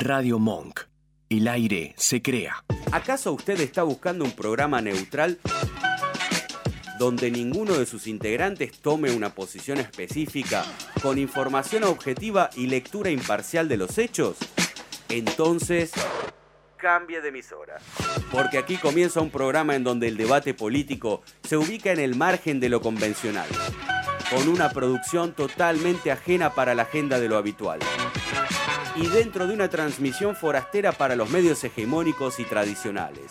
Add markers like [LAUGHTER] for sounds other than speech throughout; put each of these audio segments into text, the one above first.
Radio Monk. El aire se crea. ¿Acaso usted está buscando un programa neutral donde ninguno de sus integrantes tome una posición específica con información objetiva y lectura imparcial de los hechos? Entonces, cambie de emisora. Porque aquí comienza un programa en donde el debate político se ubica en el margen de lo convencional, con una producción totalmente ajena para la agenda de lo habitual y dentro de una transmisión forastera para los medios hegemónicos y tradicionales.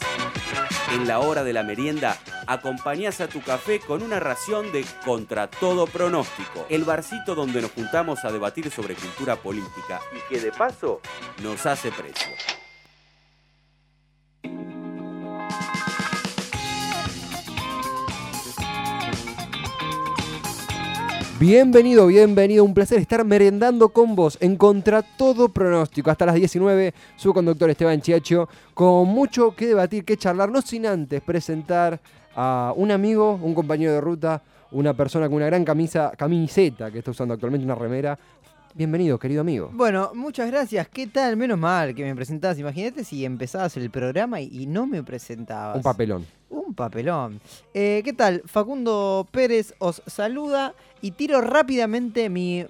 En la hora de la merienda, acompañás a tu café con una ración de Contra todo pronóstico, el barcito donde nos juntamos a debatir sobre cultura política y que de paso nos hace precio. Bienvenido, bienvenido, un placer estar merendando con vos en contra todo pronóstico. Hasta las 19, su conductor Esteban Chiacho, con mucho que debatir, que charlar, no sin antes presentar a un amigo, un compañero de ruta, una persona con una gran camisa, camiseta que está usando actualmente una remera. Bienvenido, querido amigo. Bueno, muchas gracias. ¿Qué tal? Menos mal que me presentabas. Imagínate si empezabas el programa y, y no me presentabas. Un papelón. Un papelón. Eh, ¿Qué tal? Facundo Pérez os saluda y tiro rápidamente mi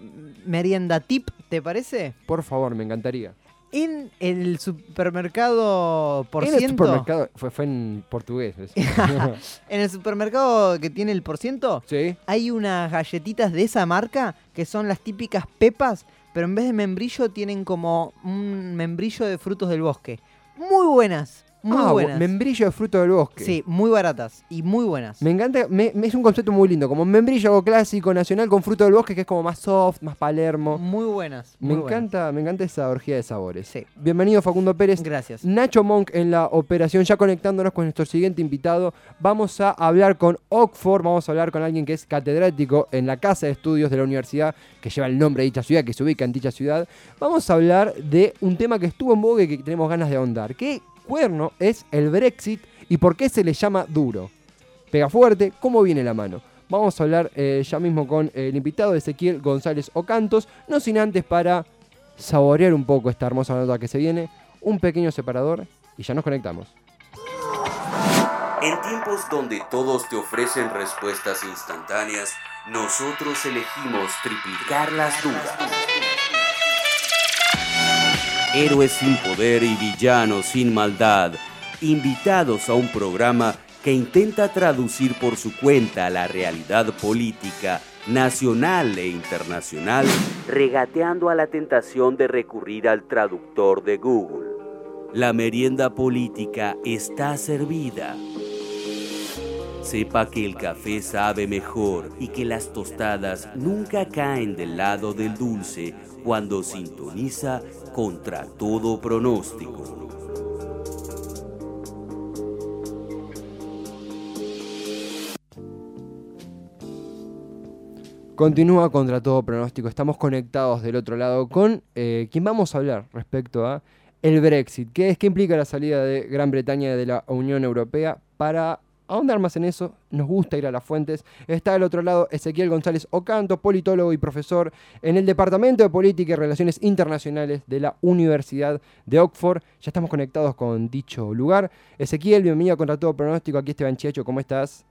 merienda tip, ¿te parece? Por favor, me encantaría. En el supermercado por En el supermercado, fue, fue en portugués. [LAUGHS] [LAUGHS] en el supermercado que tiene el por ciento, sí. hay unas galletitas de esa marca que son las típicas pepas, pero en vez de membrillo tienen como un membrillo de frutos del bosque. Muy buenas, muy Ah, buenas. Membrillo de fruto del bosque. Sí, muy baratas y muy buenas. Me encanta, me- me- es un concepto muy lindo, como membrillo algo clásico, nacional, con fruto del bosque, que es como más soft, más palermo. Muy buenas. Me buenas. encanta, me encanta esa orgía de sabores. Sí. Bienvenido Facundo Pérez. Gracias. Nacho Monk en la operación, ya conectándonos con nuestro siguiente invitado. Vamos a hablar con Oxford, vamos a hablar con alguien que es catedrático en la Casa de Estudios de la universidad, que lleva el nombre de dicha ciudad, que se ubica en dicha ciudad. Vamos a hablar de un tema que estuvo en boga y que tenemos ganas de ahondar. ¿Qué cuerno es el Brexit y por qué se le llama duro? Pega fuerte, ¿cómo viene la mano? Vamos a hablar eh, ya mismo con el invitado Ezequiel González Ocantos, no sin antes para saborear un poco esta hermosa nota que se viene, un pequeño separador y ya nos conectamos. En tiempos donde todos te ofrecen respuestas instantáneas, nosotros elegimos triplicar las dudas. Héroes sin poder y villanos sin maldad, invitados a un programa que intenta traducir por su cuenta la realidad política nacional e internacional, regateando a la tentación de recurrir al traductor de Google. La merienda política está servida. Sepa que el café sabe mejor y que las tostadas nunca caen del lado del dulce cuando sintoniza contra todo pronóstico. Continúa contra todo pronóstico. Estamos conectados del otro lado con eh, quien vamos a hablar respecto a el Brexit. ¿Qué es? ¿Qué implica la salida de Gran Bretaña de la Unión Europea? Para ahondar más en eso, nos gusta ir a las fuentes. Está del otro lado Ezequiel González Ocanto, politólogo y profesor en el Departamento de Política y Relaciones Internacionales de la Universidad de Oxford. Ya estamos conectados con dicho lugar. Ezequiel, bienvenido a Contra Todo Pronóstico. Aquí Esteban Chiacho, ¿cómo estás?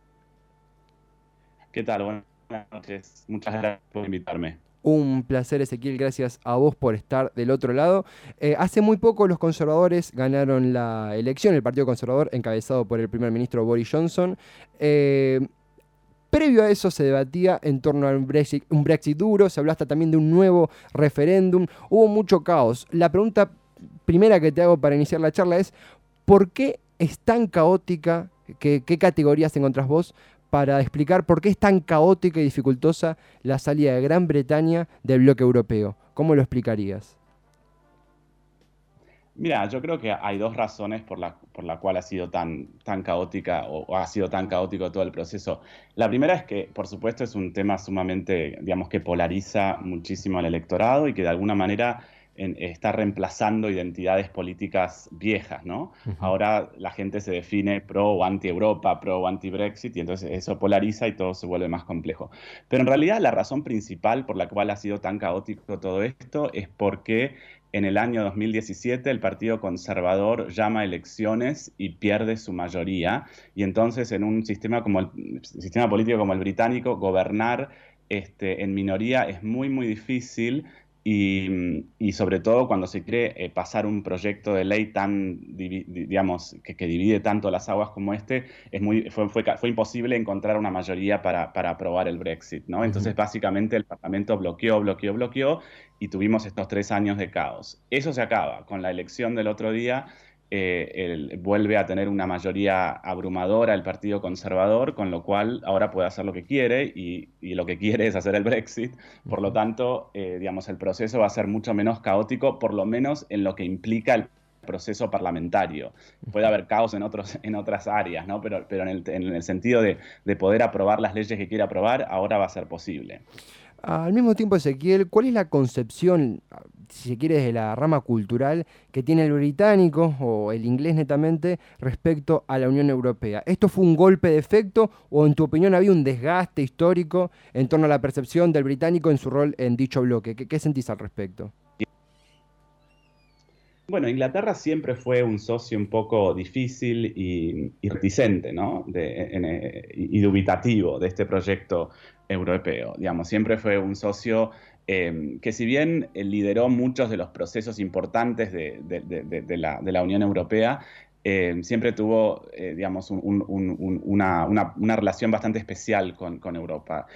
¿Qué tal? Buenas noches. Muchas gracias por invitarme. Un placer, Ezequiel. Gracias a vos por estar del otro lado. Eh, hace muy poco los conservadores ganaron la elección, el Partido Conservador, encabezado por el primer ministro Boris Johnson. Eh, previo a eso se debatía en torno a un Brexit, duro, se habló también de un nuevo referéndum. Hubo mucho caos. La pregunta primera que te hago para iniciar la charla es, ¿por qué es tan caótica? ¿Qué, qué categorías encontrás vos para explicar por qué es tan caótica y dificultosa la salida de Gran Bretaña del bloque europeo. ¿Cómo lo explicarías? Mira, yo creo que hay dos razones por la, por la cual ha sido tan, tan caótica o, o ha sido tan caótico todo el proceso. La primera es que, por supuesto, es un tema sumamente, digamos, que polariza muchísimo al electorado y que de alguna manera está reemplazando identidades políticas viejas, ¿no? Ahora la gente se define pro o anti-Europa, pro o anti-Brexit, y entonces eso polariza y todo se vuelve más complejo. Pero en realidad la razón principal por la cual ha sido tan caótico todo esto es porque en el año 2017 el Partido Conservador llama a elecciones y pierde su mayoría, y entonces en un sistema como el sistema político como el británico, gobernar este, en minoría es muy, muy difícil y, sobre todo cuando se quiere eh, pasar un proyecto de ley tan, digamos, que, divide tanto las aguas como este, es muy, fue, fue, imposible encontrar una mayoría para, para, aprobar el Brexit, ¿no? Entonces, básicamente, el Parlamento bloqueó, bloqueó, bloqueó y tuvimos estos tres años de caos. Eso se acaba con la elección del otro día eh, vuelve a tener una mayoría abrumadora el Partido Conservador, con lo cual ahora puede hacer lo que quiere y, lo que quiere es hacer el Brexit. Por lo tanto, eh, digamos, el proceso va a ser mucho menos caótico, por lo menos en lo que implica el proceso parlamentario. Puede haber caos en, otros, en otras áreas, ¿no? pero, pero en, el, sentido de, de poder aprobar las leyes que quiere aprobar, ahora va a ser posible. Al mismo tiempo, Ezequiel, ¿cuál es la concepción, si se quiere, desde la rama cultural que tiene el británico o el inglés netamente respecto a la Unión Europea? ¿Esto fue un golpe de efecto o en tu opinión había un desgaste histórico en torno a la percepción del británico en su rol en dicho bloque? ¿Qué, sentís al respecto? Bueno, Inglaterra siempre fue un socio un poco difícil y, reticente, ¿no? y dubitativo de este proyecto europeo. Digamos, siempre fue un socio eh, que si bien lideró muchos de los procesos importantes de, la, Unión Europea, eh, siempre tuvo, eh, digamos, una, relación bastante especial con, Europa.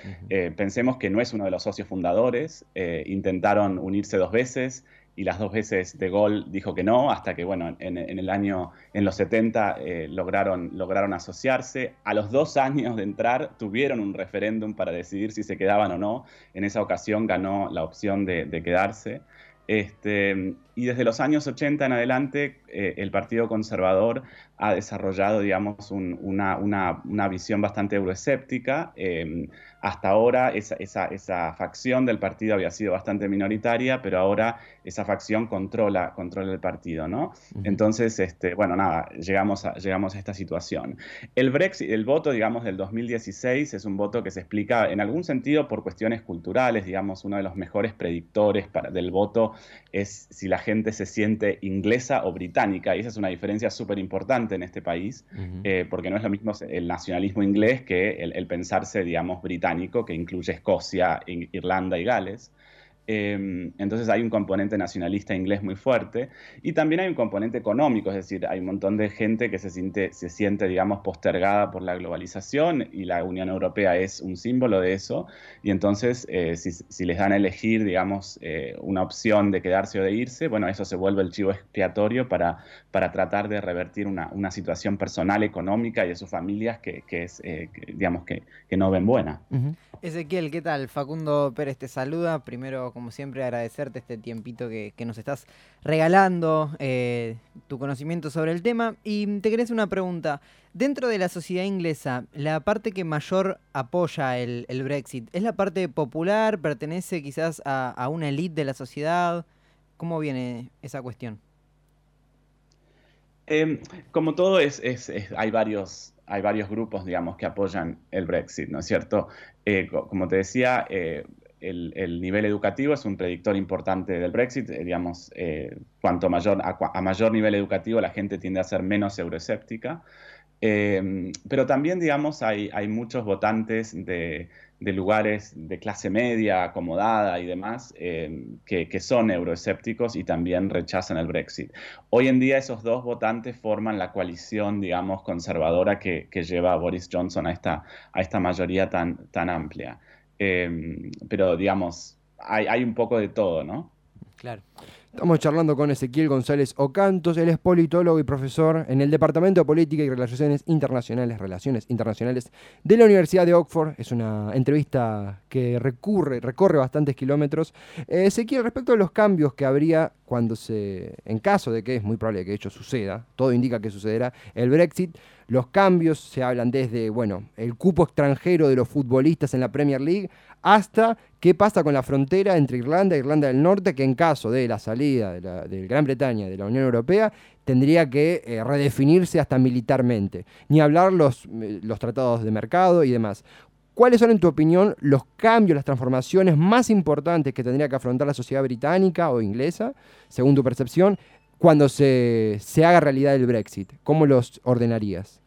pensemos que no es uno de los socios fundadores, intentaron unirse dos veces, y las dos veces de gol dijo que no, hasta que, bueno, en, el año, en los 70 eh, lograron, lograron asociarse. A los dos años de entrar tuvieron un referéndum para decidir si se quedaban o no. En esa ocasión ganó la opción de, de quedarse. Este, y desde los años 80 en adelante, eh, el Partido Conservador ha desarrollado, digamos, una, una, visión bastante euroescéptica. Em, hasta ahora esa, esa, esa, facción del partido había sido bastante minoritaria, pero ahora esa facción controla, controla el partido, ¿no? Entonces, este, bueno, nada, llegamos a, llegamos a esta situación. El Brexit, el voto, digamos, del 2016 es un voto que se explica en algún sentido por cuestiones culturales, digamos, uno de los mejores predictores para, del voto es si la gente se siente inglesa o británica, y esa es una diferencia súper importante en este país, eh, porque no es lo mismo el nacionalismo inglés que el, pensarse, digamos, británico, que incluye Escocia, Irlanda y Gales. Em, entonces hay un componente nacionalista inglés muy fuerte y también hay un componente económico, es decir, hay un montón de gente que se siente, se siente, digamos, postergada por la globalización y la Unión Europea es un símbolo de eso y entonces eh, si, les dan a elegir, digamos, eh, una opción de quedarse o de irse, bueno, eso se vuelve el chivo expiatorio para, para tratar de revertir una, una situación personal, económica y de sus familias que, que es, eh, digamos, que, que, no ven buena. Ezequiel, ¿qué tal? Facundo Pérez te saluda. Primero, como siempre, agradecerte este tiempito que, nos estás regalando, eh, tu conocimiento sobre el tema. Y te querés una pregunta. Dentro de la sociedad inglesa, la parte que mayor apoya el, Brexit, ¿es la parte popular? ¿Pertenece quizás a, una élite de la sociedad? ¿Cómo viene esa cuestión? Em, como todo, es, hay varios hay varios grupos, digamos, que apoyan el Brexit, ¿no es cierto? Eh, como te decía, eh, el, nivel educativo es un predictor importante del Brexit, eh, digamos, cuanto mayor, a, mayor nivel educativo la gente tiende a ser menos euroescéptica, pero también, digamos, hay, hay muchos votantes de, de lugares de clase media, acomodada y demás, eh, que, son euroescépticos y también rechazan el Brexit. Hoy en día esos dos votantes forman la coalición, digamos, conservadora que, lleva a Boris Johnson a esta, a esta mayoría tan, tan amplia. Eh, pero, digamos, hay, hay un poco de todo, ¿no? Claro. Estamos charlando con Ezequiel González Ocantos, él es politólogo y profesor en el Departamento de Política y Relaciones Internacionales, Relaciones Internacionales de la Universidad de Oxford. Es una entrevista que recurre, recorre bastantes kilómetros. Eh, Ezequiel, respecto a los cambios que habría cuando se, en caso de que es muy probable que hecho suceda, todo indica que sucederá, el Brexit, los cambios se hablan desde, bueno, el cupo extranjero de los futbolistas en la Premier League hasta qué pasa con la frontera entre Irlanda e Irlanda del Norte, que en caso de la salida de, Gran Bretaña de la Unión Europea tendría que eh, redefinirse hasta militarmente. Ni hablar los, eh, los tratados de mercado y demás. ¿Cuáles son, en tu opinión, los cambios, las transformaciones más importantes que tendría que afrontar la sociedad británica o inglesa, según tu percepción, cuando se, se haga realidad el Brexit? ¿Cómo los ordenarías?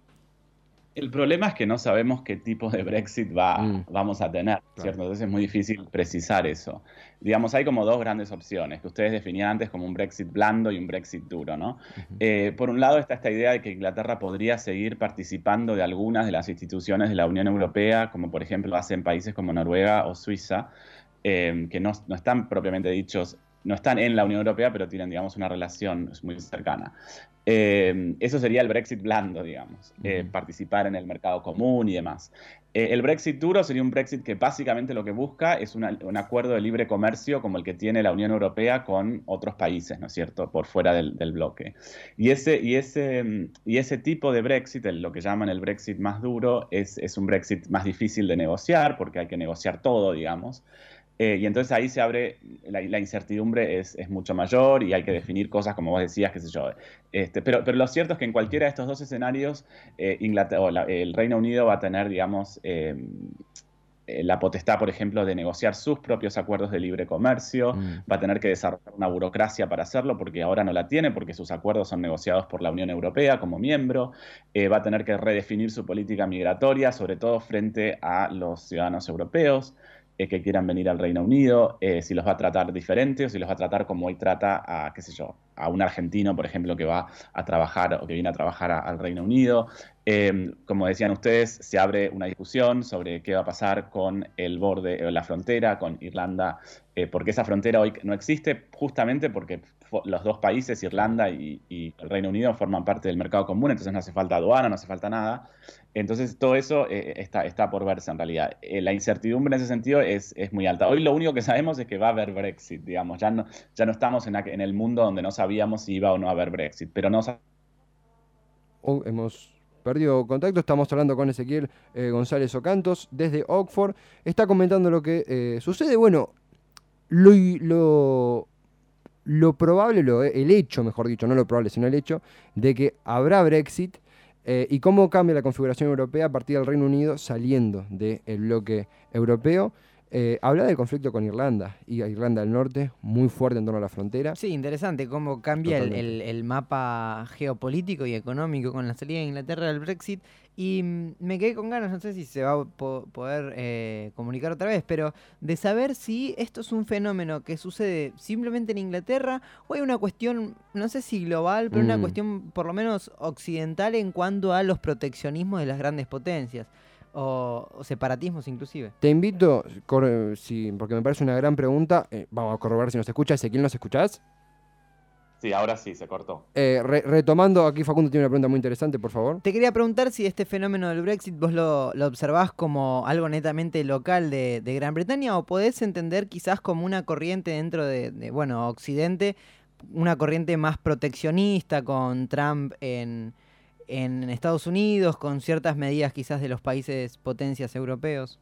El problema es que no sabemos qué tipo de Brexit va, mm. vamos a tener, ¿cierto? Entonces es muy difícil precisar eso. Digamos, hay como dos grandes opciones que ustedes definían antes como un Brexit blando y un Brexit duro, ¿no? Eh, por un lado está esta idea de que Inglaterra podría seguir participando de algunas de las instituciones de la Unión Europea, como por ejemplo hacen países como Noruega o Suiza, eh, que no, no están propiamente dichos no están en la Unión Europea, pero tienen, digamos, una relación muy cercana. Eh, eso sería el Brexit blando, digamos, eh, participar en el mercado común y demás. Eh, el Brexit duro sería un Brexit que básicamente lo que busca es un acuerdo de libre comercio como el que tiene la Unión Europea con otros países, ¿no es cierto?, por fuera del, bloque. Y ese, y, ese, y ese tipo de Brexit, lo que llaman el Brexit más duro, es, es un Brexit más difícil de negociar porque hay que negociar todo, digamos. Eh, y entonces ahí se abre, la, incertidumbre es, mucho mayor y hay que definir cosas como vos decías, qué sé yo. Este, pero, pero lo cierto es que en cualquiera de estos dos escenarios, eh, el Reino Unido va a tener, digamos, em, eh, la potestad, por ejemplo, de negociar sus propios acuerdos de libre comercio, mm. va a tener que desarrollar una burocracia para hacerlo porque ahora no la tiene, porque sus acuerdos son negociados por la Unión Europea como miembro, va a tener que redefinir su política migratoria, sobre todo frente a los ciudadanos europeos. Eh, que quieran venir al Reino Unido, eh, si los va a tratar diferente o si los va a tratar como hoy trata a, qué sé yo, a un argentino, por ejemplo, que va a trabajar o que viene a trabajar al Reino Unido. Em, como decían ustedes, se abre una discusión sobre qué va a pasar con el borde, o la frontera, con Irlanda, eh, porque esa frontera hoy no existe justamente porque los dos países, Irlanda y, el Reino Unido, forman parte del mercado común, entonces no hace falta aduana, no hace falta nada. Entonces todo eso eh, está, está por verse en realidad. Eh, la incertidumbre en ese sentido es, es, muy alta. Hoy lo único que sabemos es que va a haber Brexit, digamos. Ya no, ya no estamos en, el mundo donde no sabíamos si iba o no a haber Brexit, pero no oh, hemos perdido contacto. Estamos hablando con Ezequiel eh, González Ocantos desde Oxford. Está comentando lo que sucede. Bueno, lo, lo probable, lo, el hecho, mejor dicho, no lo probable, sino el hecho de que habrá Brexit eh, y cómo cambia la configuración europea a partir del Reino Unido saliendo del bloque europeo. Eh, habla del conflicto con Irlanda y Irlanda del Norte, muy fuerte en torno a la frontera. Sí, interesante cómo cambia el, mapa geopolítico y económico con la salida de Inglaterra del Brexit. Y mm, me quedé con ganas, no sé si se va a poder eh, comunicar otra vez, pero de saber si esto es un fenómeno que sucede simplemente en Inglaterra o hay una cuestión, no sé si global, pero una mm. cuestión por lo menos occidental en cuanto a los proteccionismos de las grandes potencias o, separatismos inclusive. Te invito, sí, porque me parece una gran pregunta, eh, vamos a corroborar si nos escucha. Ezequiel, ¿nos escuchás? Sí, ahora sí, se cortó. Eh, retomando, aquí Facundo tiene una pregunta muy interesante, por favor. Te quería preguntar si este fenómeno del Brexit vos lo, observás como algo netamente local de, Gran Bretaña o podés entender quizás como una corriente dentro de, de, bueno, Occidente, una corriente más proteccionista con Trump en, en Estados Unidos, con ciertas medidas quizás de los países potencias europeos?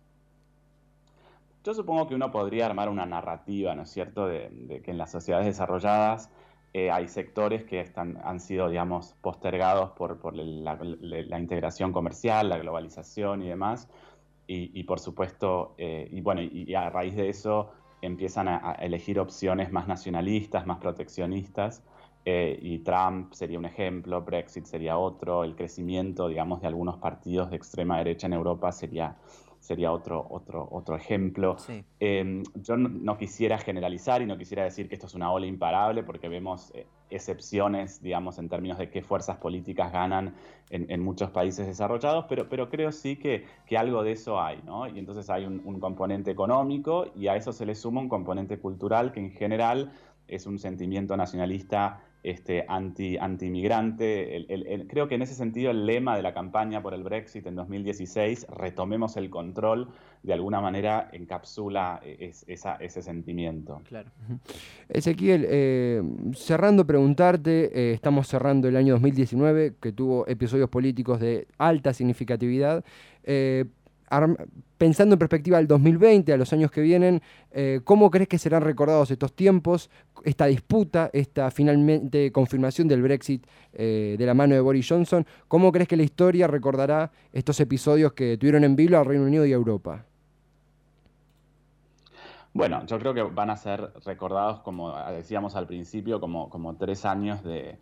Yo supongo que uno podría armar una narrativa, ¿no es cierto?, de, que en las sociedades desarrolladas eh, hay sectores que están, han sido, digamos, postergados por, la, integración comercial, la globalización y demás. Y, por supuesto, eh, y bueno, y, a raíz de eso empiezan a elegir opciones más nacionalistas, más proteccionistas. Eh, y Trump sería un ejemplo, Brexit sería otro, el crecimiento, digamos, de algunos partidos de extrema derecha en Europa sería, sería otro, otro, otro ejemplo. Em, yo no, quisiera generalizar y no quisiera decir que esto es una ola imparable porque vemos eh, excepciones, digamos, en términos de qué fuerzas políticas ganan en, muchos países desarrollados, pero, pero creo sí que, que, algo de eso hay, ¿no? Y entonces hay un, un componente económico y a eso se le suma un componente cultural que en general es un sentimiento nacionalista este, anti, anti-inmigrante. creo que en ese sentido el lema de la campaña por el Brexit en 2016, retomemos el control, de alguna manera encapsula e, ese sentimiento. Claro. Ezequiel, eh, cerrando preguntarte, eh, estamos cerrando el año 2019, que tuvo episodios políticos de alta significatividad. Eh, pensando en perspectiva al 2020, a los años que vienen, eh, ¿cómo crees que serán recordados estos tiempos, esta disputa, esta finalmente confirmación del Brexit eh, de la mano de Boris Johnson? ¿Cómo crees que la historia recordará estos episodios que tuvieron en vilo al Reino Unido y a Europa? Bueno, yo creo que van a ser recordados, como decíamos al principio, como, como tres años de,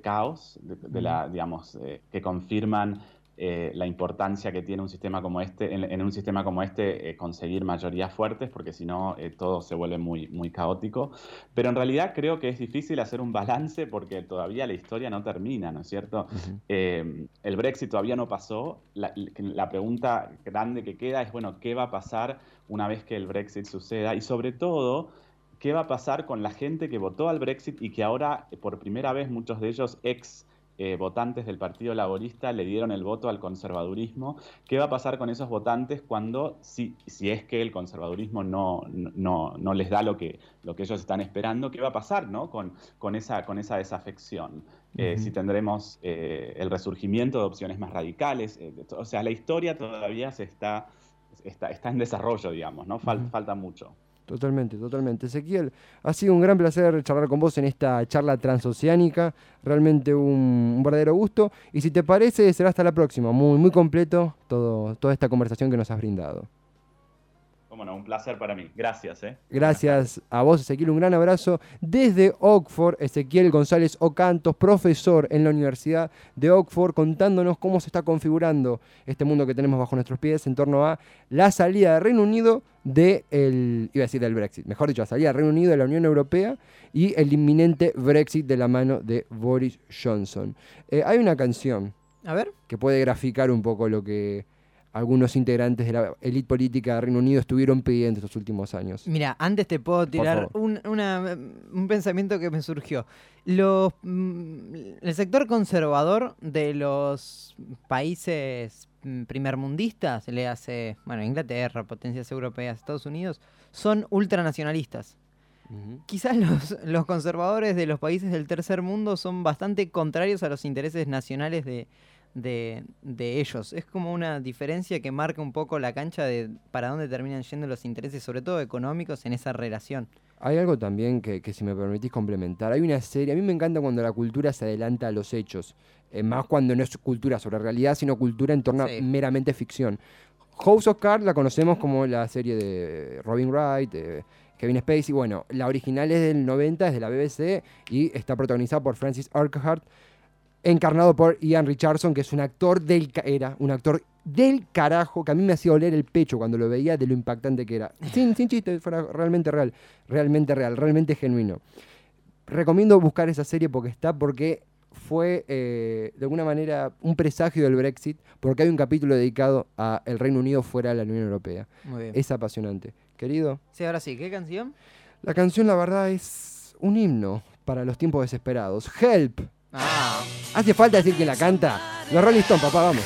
caos, de, la, digamos, eh, que confirman eh, la importancia que tiene un sistema como este, en, un sistema como este, eh, conseguir mayorías fuertes, porque si no, eh, todo se vuelve muy, muy caótico. Pero en realidad creo que es difícil hacer un balance porque todavía la historia no termina, ¿no es cierto? el Brexit todavía no pasó. La, la pregunta grande que queda es, bueno, ¿qué va a pasar una vez que el Brexit suceda? Y sobre todo, ¿qué va a pasar con la gente que votó al Brexit y que ahora, por primera vez, muchos de ellos ex eh, votantes del Partido Laborista le dieron el voto al conservadurismo. ¿Qué va a pasar con esos votantes cuando, si, si es que el conservadurismo no, no, no, les da lo que, lo que ellos están esperando, qué va a pasar ¿no? con, con, esa, con esa desafección? Eh, si tendremos eh, el resurgimiento de opciones más radicales. o sea, la historia todavía se está, está, está en desarrollo, digamos, ¿no? Falta mucho. Totalmente, totalmente. Ezequiel, ha sido un gran placer charlar con vos en esta charla transoceánica. Realmente un, verdadero gusto. Y si te parece, será hasta la próxima. Muy, muy completo todo, toda esta conversación que nos has brindado. Bueno, un placer para mí. Gracias. ¿eh? Gracias a vos, Ezequiel. Un gran abrazo desde Oxford. Ezequiel González Ocantos, profesor en la Universidad de Oxford, contándonos cómo se está configurando este mundo que tenemos bajo nuestros pies en torno a la salida del Reino Unido de el, iba a decir del Brexit, mejor dicho, la salida del Reino Unido de la Unión Europea y el inminente Brexit de la mano de Boris Johnson. Eh, hay una canción a ver. que puede graficar un poco lo que algunos integrantes de la élite política de Reino Unido estuvieron pidiendo estos últimos años. Mira, antes te puedo tirar un, un, pensamiento que me surgió. Los, mm, el sector conservador de los países mm, primermundistas, le hace, bueno, Inglaterra, potencias europeas, Estados Unidos, son ultranacionalistas. Quizás los, los, conservadores de los países del tercer mundo son bastante contrarios a los intereses nacionales de, de, ellos. Es como una diferencia que marca un poco la cancha de para dónde terminan yendo los intereses, sobre todo económicos, en esa relación. Hay algo también que, si me permitís complementar. Hay una serie, a mí me encanta cuando la cultura se adelanta a los hechos, eh, más cuando no es cultura sobre realidad, sino cultura en torno a meramente ficción. House of Cards la conocemos como la serie de Robin Wright, Kevin Spacey. Bueno, la original es del 90, es de la BBC y está protagonizada por Francis Urquhart encarnado por Ian Richardson, que es un actor del era un actor del carajo que a mí me hacía oler el pecho cuando lo veía de lo impactante que era. Sin, sin chiste, fuera realmente real, realmente real, realmente genuino. Recomiendo buscar esa serie porque está, porque fue eh, de alguna manera un presagio del Brexit, porque hay un capítulo dedicado a el Reino Unido fuera de la Unión Europea. Muy bien. Es apasionante. Querido. Sí, ahora sí, ¿qué canción? La canción, la verdad, es un himno para los tiempos desesperados. Help Ah. Hace falta decir que la canta. Los Rolling Stones, papá, vamos.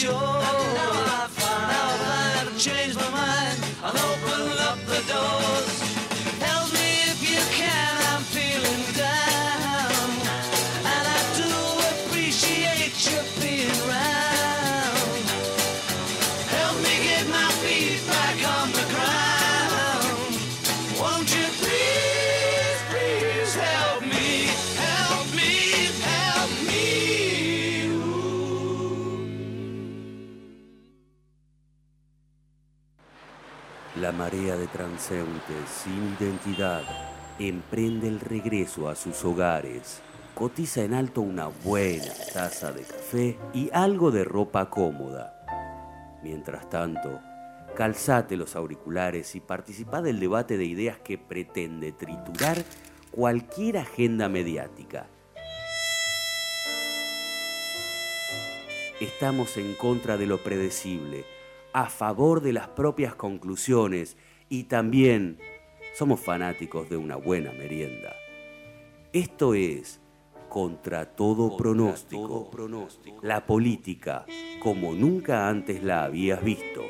Sure. La marea de transeúntes sin identidad emprende el regreso a sus hogares. Cotiza en alto una buena taza de café y algo de ropa cómoda. Mientras tanto, calzate los auriculares y participa del debate de ideas que pretende triturar cualquier agenda mediática. Estamos en contra de lo predecible, a favor de las propias conclusiones y también somos fanáticos de una buena merienda. Esto es contra todo pronóstico, la política como nunca antes la habías visto.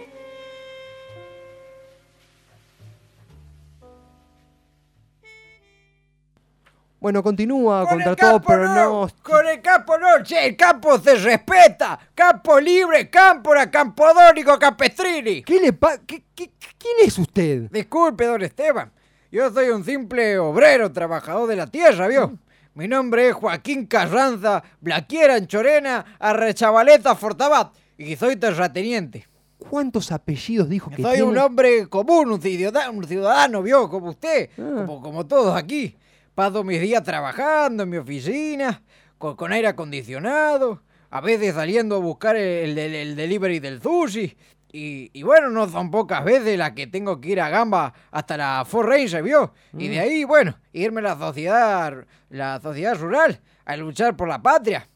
Bueno, continúa Con contra todo campo no, pronóstico. con el campo no, che, el campo se respeta. Campo libre, cámpora, campodónico, campestrini. ¿Qué le pasa? ¿Quién es usted? Disculpe, don Esteban. Yo soy un simple obrero, trabajador de la tierra, ¿vio? Mi nombre es Joaquín Carranza, Blaquiera, Anchorena, Arrechavaleta, Fortabat. Y soy terrateniente. ¿Cuántos apellidos dijo que Soy tiene? un hombre común, un ciudadano, un ciudadano, ¿vio? Como usted, Ah. como, como todos aquí. Paso mis días trabajando en mi oficina, con, con aire acondicionado, a veces saliendo a buscar el, el- el delivery del sushi. Y, y bueno, no son pocas veces las que tengo que ir a Gamba hasta la Ford Ranger, ¿vio? Y de ahí, bueno, irme a la sociedad, la sociedad rural a luchar por la patria,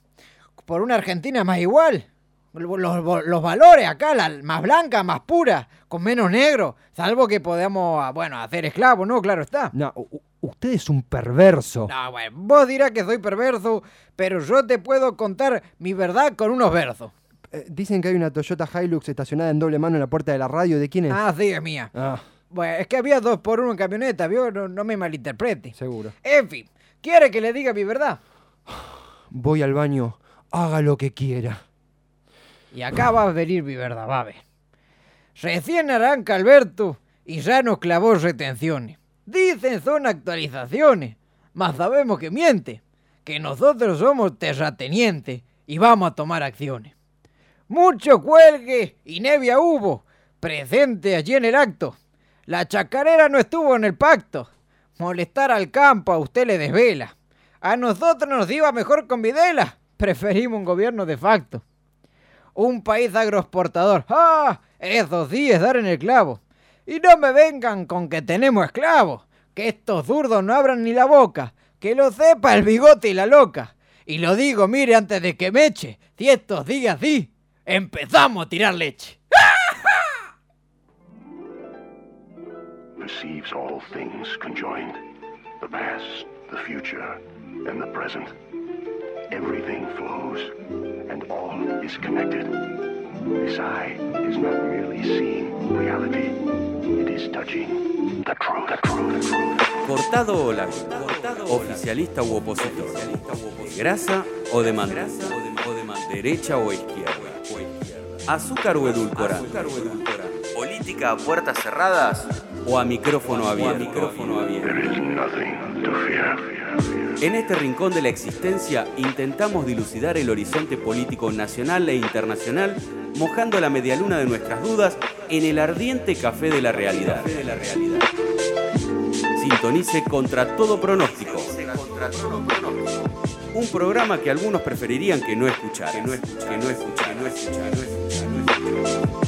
por una Argentina más igual. Los, los- valores acá, la más blanca, más pura, con menos negro, salvo que podamos, ah, bueno, hacer esclavos, ¿no? Claro está. No, usted es un perverso. No, bueno, vos dirás que soy perverso, pero yo te puedo contar mi verdad con unos versos. Eh, dicen que hay una Toyota Hilux estacionada en doble mano en la puerta de la radio. ¿De quién es? Ah, sí, es mía. Ah, Bueno, es que había dos por uno en camioneta, ¿vio? No, no me malinterprete. seguro. En fin, ¿quiere que le diga mi verdad? Voy al baño. Haga lo que quiera. Y acá va a venir mi verdad, va a ver. Recién arranca Alberto y ya nos clavó retenciones. Dicen son actualizaciones, mas sabemos que miente, que nosotros somos terratenientes y vamos a tomar acciones. Mucho cuelgue y nevia hubo, presente allí en el acto. La chacarera no estuvo en el pacto. Molestar al campo a usted le desvela. A nosotros nos iba mejor con Videla. Preferimos un gobierno de facto. Un país agroexportador. ¡Ah! Eso sí es dar en el clavo. Y no me vengan con que tenemos esclavos. Que estos zurdos no abran ni la boca. Que lo sepa el bigote y la loca. Y lo digo, mire, antes de que me eche. Si estos días sí, empezamos a tirar leche. [LAUGHS] perceives all things conjoined the past, the future, and the present. Everything flows, and all is connected. This eye is not merely seeing reality, it is touching the truth. The truth. The truth. Cortado o lágrima, oficialista u opositor, de grasa o de derecha o izquierda, azúcar o edulcorante, política a puertas cerradas o a micrófono abierto. There is nothing to fear. fear, fear. En este rincón de la existencia intentamos dilucidar el horizonte político nacional e internacional, mojando la medialuna de nuestras dudas en el ardiente café de la realidad. Sintonice contra todo pronóstico. Un programa que algunos preferirían que no escuchar, que no escuchar, que no escuchar, que no escuchar, no escuchar, no escuchar.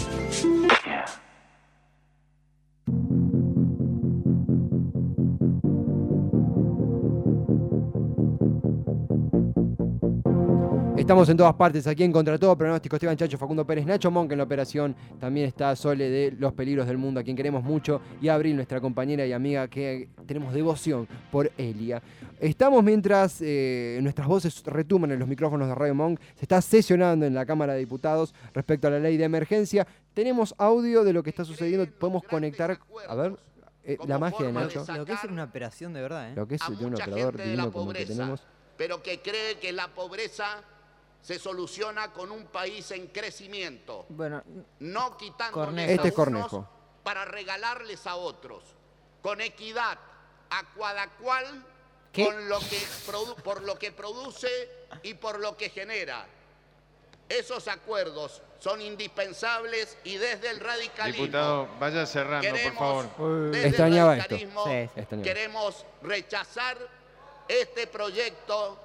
Estamos en todas partes, aquí en Contra Todo, pronóstico Esteban Chacho, Facundo Pérez, Nacho Monk en la operación, también está Sole de Los Peligros del Mundo, a quien queremos mucho, y Abril, nuestra compañera y amiga, que tenemos devoción por Elia. Estamos mientras eh, nuestras voces retuman en los micrófonos de Radio Monk, se está sesionando en la Cámara de Diputados respecto a la ley de emergencia. Tenemos audio de lo que está sucediendo, podemos conectar, a ver, eh, la magia de Lo, Nacho, lo que es una operación de verdad, ¿eh? lo que es de un operador gente de divino la como el que pobreza, tenemos. pero que cree que la pobreza se soluciona con un país en crecimiento, Bueno, no a Este es unos Cornejo. para regalarles a otros, con equidad a cada cual ¿Qué? con lo que por lo que produce y por lo que genera. Esos acuerdos son indispensables y desde el radicalismo Diputado, vaya cerrando, por favor. desde Extrañaba el esto. radicalismo, Sí, queremos rechazar este proyecto,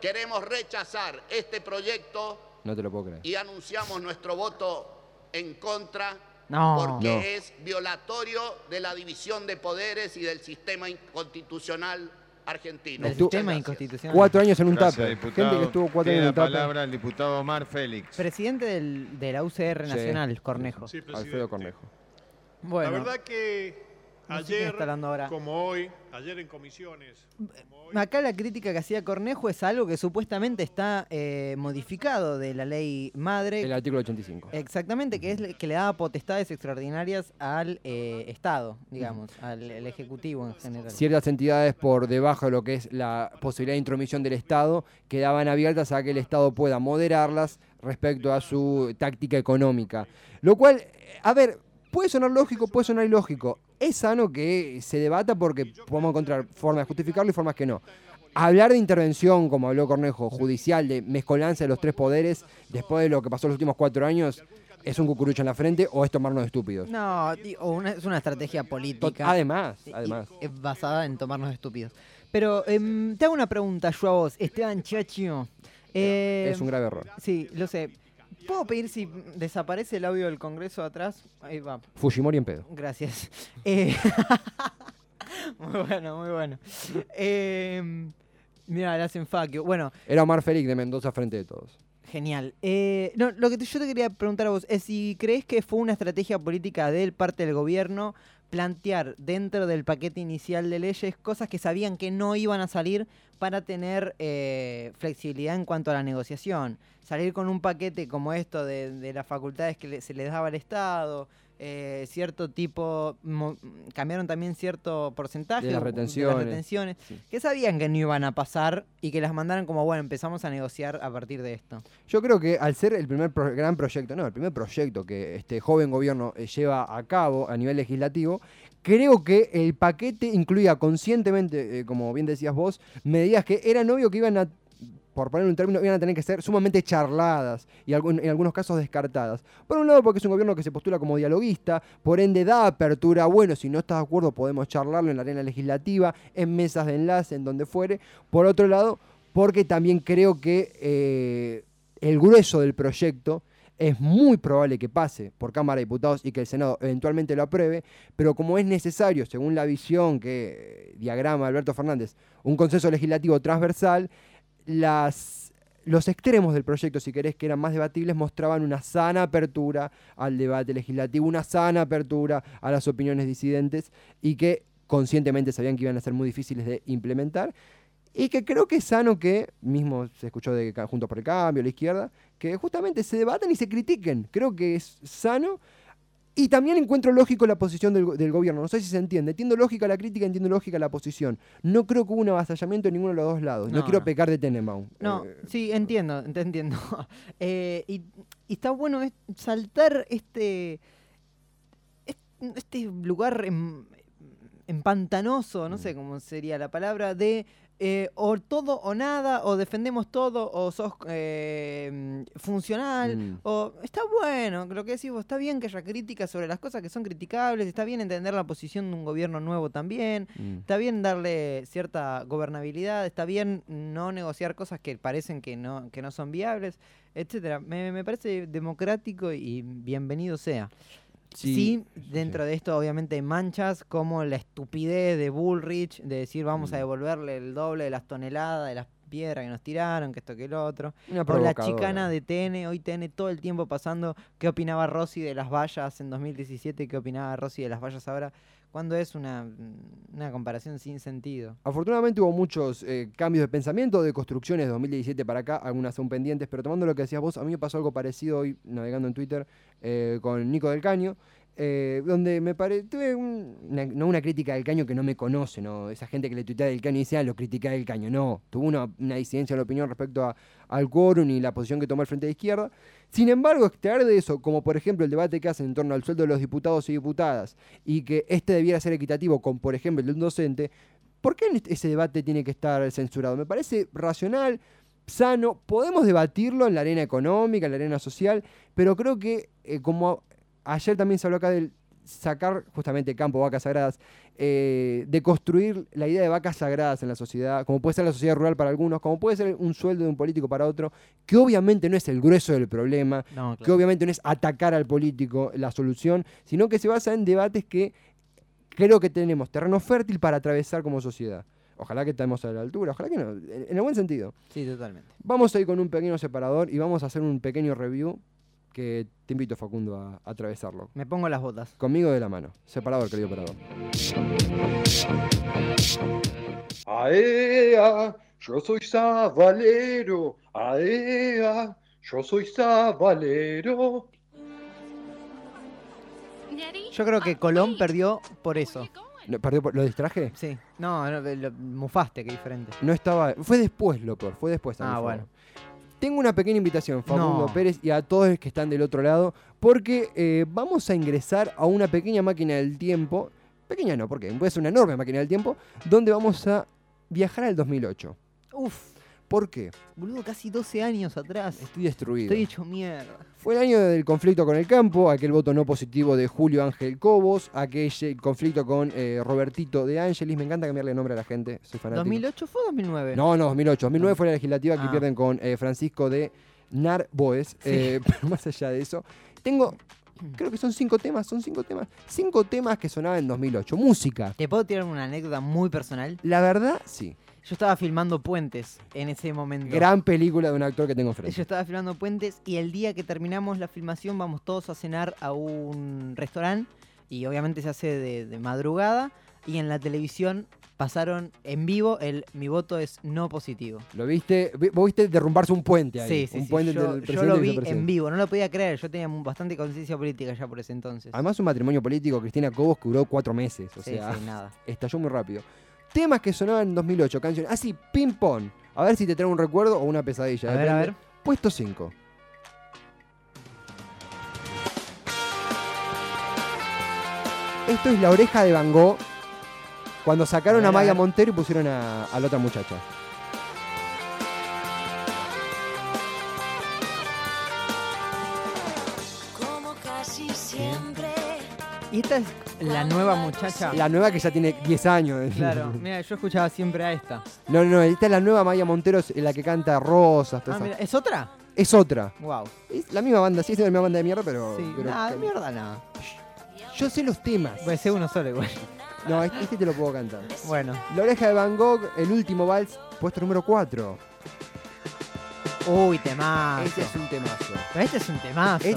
queremos rechazar este proyecto No te lo puedo creer. y anunciamos nuestro voto en contra No. porque No. es violatorio de la división de poderes y del sistema in- constitucional argentino. del Muchas sistema gracias. inconstitucional. Cuatro años en un Gracias, tape. diputado. Gente que estuvo cuatro Tiene años en la un tape. palabra el diputado Omar Félix. Presidente del- de la UCR Sí. Nacional, Cornejo. Sí, presidente. Alfredo Cornejo. Bueno, La verdad que ayer, ahora. como hoy, ayer en comisiones, hoy, acá la crítica que hacía Cornejo es algo que supuestamente está eh, modificado de la ley madre. El artículo 85. Exactamente, que es le- que le daba potestades extraordinarias al eh, Estado, digamos, al el Ejecutivo en general. Ciertas entidades por debajo de lo que es la posibilidad de intromisión del Estado quedaban abiertas a que el Estado pueda moderarlas respecto a su táctica económica. Lo cual, a ver, puede sonar lógico, puede sonar ilógico. Es sano que se debata porque podemos encontrar formas de justificarlo y formas que no. Hablar de intervención, como habló Cornejo, judicial, de mezcolanza de los tres poderes, después de lo que pasó los últimos cuatro años, es un cucurucho en la frente o es tomarnos estúpidos. No, o una- es una estrategia política. Además, además. es basada en tomarnos estúpidos. Pero em, te hago una pregunta, yo a vos, Esteban Chacho. Eh, Es un grave error. Sí, lo sé. ¿Puedo pedir si desaparece el audio del Congreso atrás? Ahí va. Fujimori en pedo. Gracias. Eh, [LAUGHS] muy bueno, muy bueno. Eh, mira, le hacen faquio. Bueno, Era Omar Félix de Mendoza frente de todos. genial. Eh, no, lo que yo te quería preguntar a vos es si crees que fue una estrategia política del parte del gobierno plantear dentro del paquete inicial de leyes cosas que sabían que no iban a salir para tener eh, flexibilidad en cuanto a la negociación. Salir con un paquete como esto de, de las facultades que le- se les daba al Estado, eh, cierto tipo, mo- cambiaron también cierto porcentaje De las retenciones. retenciones, Sí. que sabían que no iban a pasar y que las mandaran como, bueno, empezamos a negociar a partir de esto. Yo creo que al ser el primer pro- gran proyecto, no, el primer proyecto que este joven gobierno eh, lleva a cabo a nivel legislativo, creo que el paquete incluía conscientemente, eh, como bien decías vos, medidas que eran obvio que iban a, por poner un término, iban a tener que ser sumamente charladas y en algunos casos descartadas. Por un lado, porque es un gobierno que se postula como dialoguista, por ende da apertura, bueno, si no estás de acuerdo podemos charlarlo en la arena legislativa, en mesas de enlace, en donde fuere. Por otro lado, porque también creo que eh, el grueso del proyecto es muy probable que pase por Cámara de Diputados y que el Senado eventualmente lo apruebe, pero como es necesario, según la visión que diagrama Alberto Fernández, un consenso legislativo transversal, los extremos del proyecto, si querés, que eran más debatibles, mostraban una sana apertura al debate legislativo, una sana apertura a las opiniones disidentes y que conscientemente sabían que iban a ser muy difíciles de implementar. Y que creo que es sano que, mismo se escuchó de Juntos por el Cambio, la izquierda, que justamente se debatan y se critiquen. Creo que es sano. Y también encuentro lógico la posición del, go- del gobierno. No sé si se entiende. Entiendo lógica la crítica, entiendo lógica la posición. No creo que hubo un avasallamiento en ninguno de los dos lados. No, No, quiero no. pecar de Tenenbaum. No, Eh, sí, entiendo, te entiendo. [LAUGHS] Eh, y, y está bueno es- saltar este, est- este lugar em- empantanoso, no Mm. sé cómo sería la palabra, de eh, o todo o nada, o defendemos todo, o sos eh, funcional, Mm. o está bueno, lo que decís vos, está bien que haya críticas sobre las cosas que son criticables, está bien entender la posición de un gobierno nuevo también, mm. Está bien darle cierta gobernabilidad, está bien no negociar cosas que parecen que no, que no son viables, etcétera. Me, me parece democrático y bienvenido sea. Sí, dentro de esto obviamente manchas como la estupidez de Bullrich de decir vamos a Mm. devolverle el doble de las toneladas, de las piedra que nos tiraron, que esto que el otro. Una O la chicana de TN, hoy TN todo el tiempo pasando qué opinaba Rossi de las vallas en 2017 y qué opinaba Rossi de las vallas ahora, cuando es una, una comparación sin sentido. Afortunadamente hubo muchos eh, cambios de pensamiento, de construcciones de 2017 para acá, algunas son pendientes, pero tomando lo que decías vos, a mí me pasó algo parecido hoy navegando en Twitter eh, con Nico del Caño, eh, donde me parece, tuve un- una, no una crítica del Caño que no me conoce, ¿no? esa gente que le tuitea del Caño y dice, ah, lo critica del Caño, no, tuvo una, disidencia de la opinión respecto al quórum y la posición que tomó el Frente de Izquierda. Sin embargo, extraer de eso, como por ejemplo el debate que hacen en torno al sueldo de los diputados y diputadas, y que este debiera ser equitativo con, por ejemplo, el de un docente, ¿por qué ese debate tiene que estar censurado? Me parece racional, sano, podemos debatirlo en la arena económica, en la arena social, pero creo que eh, como ayer también se habló acá del sacar justamente campo, vacas sagradas, eh, de construir la idea de vacas sagradas en la sociedad, como puede ser la sociedad rural para algunos, como puede ser un sueldo de un político para otro, que obviamente no es el grueso del problema, No, que obviamente no es atacar al político la solución, sino que se basa en debates que creo que tenemos terreno fértil para atravesar como sociedad. Ojalá que estemos a la altura, ojalá que no, en en el buen sentido. Sí, totalmente. Vamos a ir con un pequeño separador y vamos a hacer un pequeño review que te invito, Facundo, a, a atravesarlo. Me pongo las botas. Conmigo de la mano. Separador, querido operador. Aea, yo soy Sabalero. Aea, yo soy Sabalero. Yo creo que Colón perdió por eso. ¿Lo, perdió por- ¿Lo distraje? Sí. No, no, lo- mufaste, que diferente. No estaba. Fue después, lo peor. Fue después. a Ah, favor. bueno. Tengo una pequeña invitación, Facundo No. Pérez, y a todos los que están del otro lado, porque eh, vamos a ingresar a una pequeña máquina del tiempo. Pequeña no, porque puede ser una enorme máquina del tiempo, donde vamos a viajar al 2008. Uf, ¿Por qué? boludo, casi 12 años atrás. Estoy destruido. Estoy hecho mierda. Fue el año del conflicto con el campo, aquel voto no positivo de Julio Ángel Cobos, aquel conflicto con eh, Robertito de Ángelis. Me encanta cambiarle nombre a la gente, soy fanático. ¿2008 fue o 2009? No, no, 2008. 2009 fue la legislativa que Ah. pierden con eh, Francisco de Narboes. Eh, [LAUGHS] pero más allá de eso, tengo, creo que son cinco temas, son cinco temas. Cinco temas que sonaban en 2008. Música. ¿Te puedo tirar una anécdota muy personal? La verdad, sí. Yo estaba filmando Puentes en ese momento. Gran película de un actor que tengo Yo enfrente. estaba filmando Puentes y el día que terminamos la filmación vamos todos a cenar a un restaurante y obviamente se hace de, de madrugada y en la televisión pasaron en vivo el mi voto es no positivo. ¿Lo viste? Vi- Vos viste derrumbarse un puente ahí. Sí, sí, un sí, puente yo, entre el yo lo vi en vivo, no lo podía creer, yo tenía bastante conciencia política ya por ese entonces. Además, un matrimonio político, Cristina Cobos, que duró cuatro meses. O Sí, sea, sí, nada. [LAUGHS] estalló muy rápido. Temas que sonaban en 2008, canciones. Así, ping pong. A ver si te trae un recuerdo o una pesadilla. A ver, a ver. Puesto 5. Esto es la oreja de Van Gogh. Cuando sacaron A a, ver, a Maya. Montero y pusieron a, a la otra muchacha. Como casi siempre. Y esta es la nueva muchacha. La nueva que ya tiene 10 años. Claro, [LAUGHS] mira, yo escuchaba siempre a esta. No, no, no. Esta es la nueva Maya Montero, la que canta Rosas. Ah, mira, ¿es otra? Es otra. Wow. Es la misma banda, sí, es la misma banda de mierda, pero. Sí, pero nada, que- mierda nada. Yo sé los temas. Puede ser uno solo igual. No, este, este te lo puedo cantar. Bueno. La oreja de Van Gogh, el último vals, puesto número 4. Uy, temazo. Este es un temazo. Pero este es un temazo. Es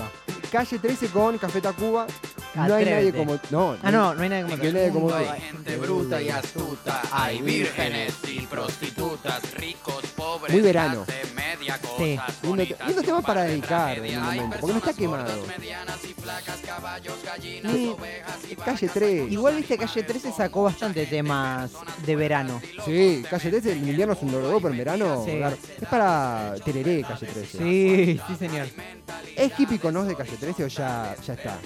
calle 13 con Café Tacuba. No hay nadie como. No, Ah, no, no hay nadie como no hay nadie como Hay gente bruta y astuta, hay vírgenes y prostitutas, ricos, pobres, Muy verano. media, Sí. cosas Lindo, tema para par de dedicar en Hay momento, porque no está quemado. gordas, medianas y flacas, caballos, gallinas, Sí, ovejas y Calle 3. Igual viste Calle 13 sacó bastante temas de verano. Sí, Calle 13, en invierno es un dolor, pero en verano. Sí. claro, Es para tereré, Calle 13. Sí, sí señor. ¿Es hippie conos de Calle 13 o ya, ya está?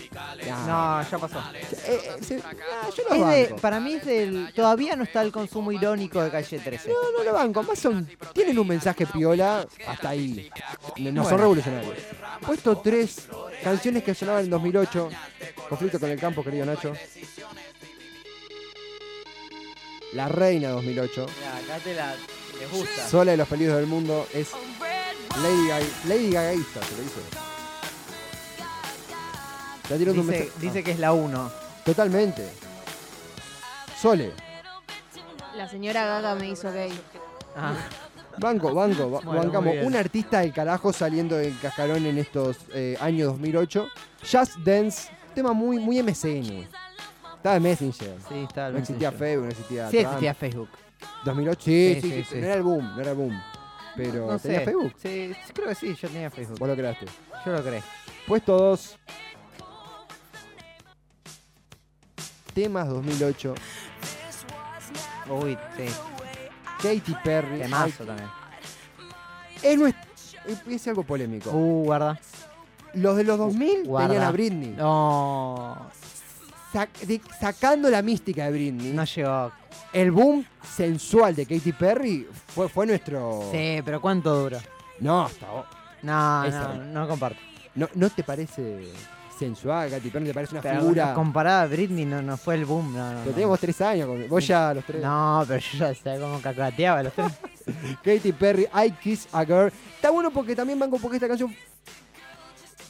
Ya. No, ya pasó. Eh, eh, se- ah, yo lo Es de- para mí es del. Todavía no está el consumo irónico de Calle 13. No, no lo banco. Más son. Tienen un mensaje piola hasta ahí. No, son revolucionarios. Puesto 3. Canciones que sonaban en 2008. Conflicto con el campo, querido Nacho. La reina 2008. acá te la. Les gusta. Sola de los peligros del mundo es Lady, Gaga, Lady Gagaísta, se lo dice. Un Dice, dice que es la 1. Totalmente. Sole. La señora Gaga me hizo gay. Ah. Banco, [LAUGHS] banco, ba- Bueno, muy bancamos. Un artista del carajo saliendo del cascarón en estos eh, años 2008. Just Dance, tema muy, muy MSN. Estaba en Messenger. Sí, estaba el No existía Messenger. Facebook, no existía Sí Trump. existía Facebook. 2008, sí, Sí, sí, sí, sí, sí. No era el boom, no era el boom. Pero, No ¿tenía sé. Facebook? Sí, sí, creo que sí, yo tenía Facebook. Vos lo creaste. Yo lo creé. Puesto 2. Temas 2008. Uy, sí. Katy Perry. Temazo también. Es, nues- es algo polémico. Uh, guarda. Los de los 2000 Guarda. tenían a Britney. No. Sac- de- sacando la mística de Britney. No llegó. El boom sensual de Katy Perry fue, fue nuestro. Sí, pero ¿cuánto dura? No, hasta. No, Esa- no, no comparto. ¿No, ¿No te parece sensual, Katy Perry? ¿Te parece una Pero figura? comparada a Britney no, no fue el boom. No, no, Pero teníamos tres años. con- Vos ya a los tres. No, pero yo ya sé cómo cacateaba los tres. [LAUGHS] Katy Perry, I Kiss a Girl. Está bueno porque también banco porque esta canción.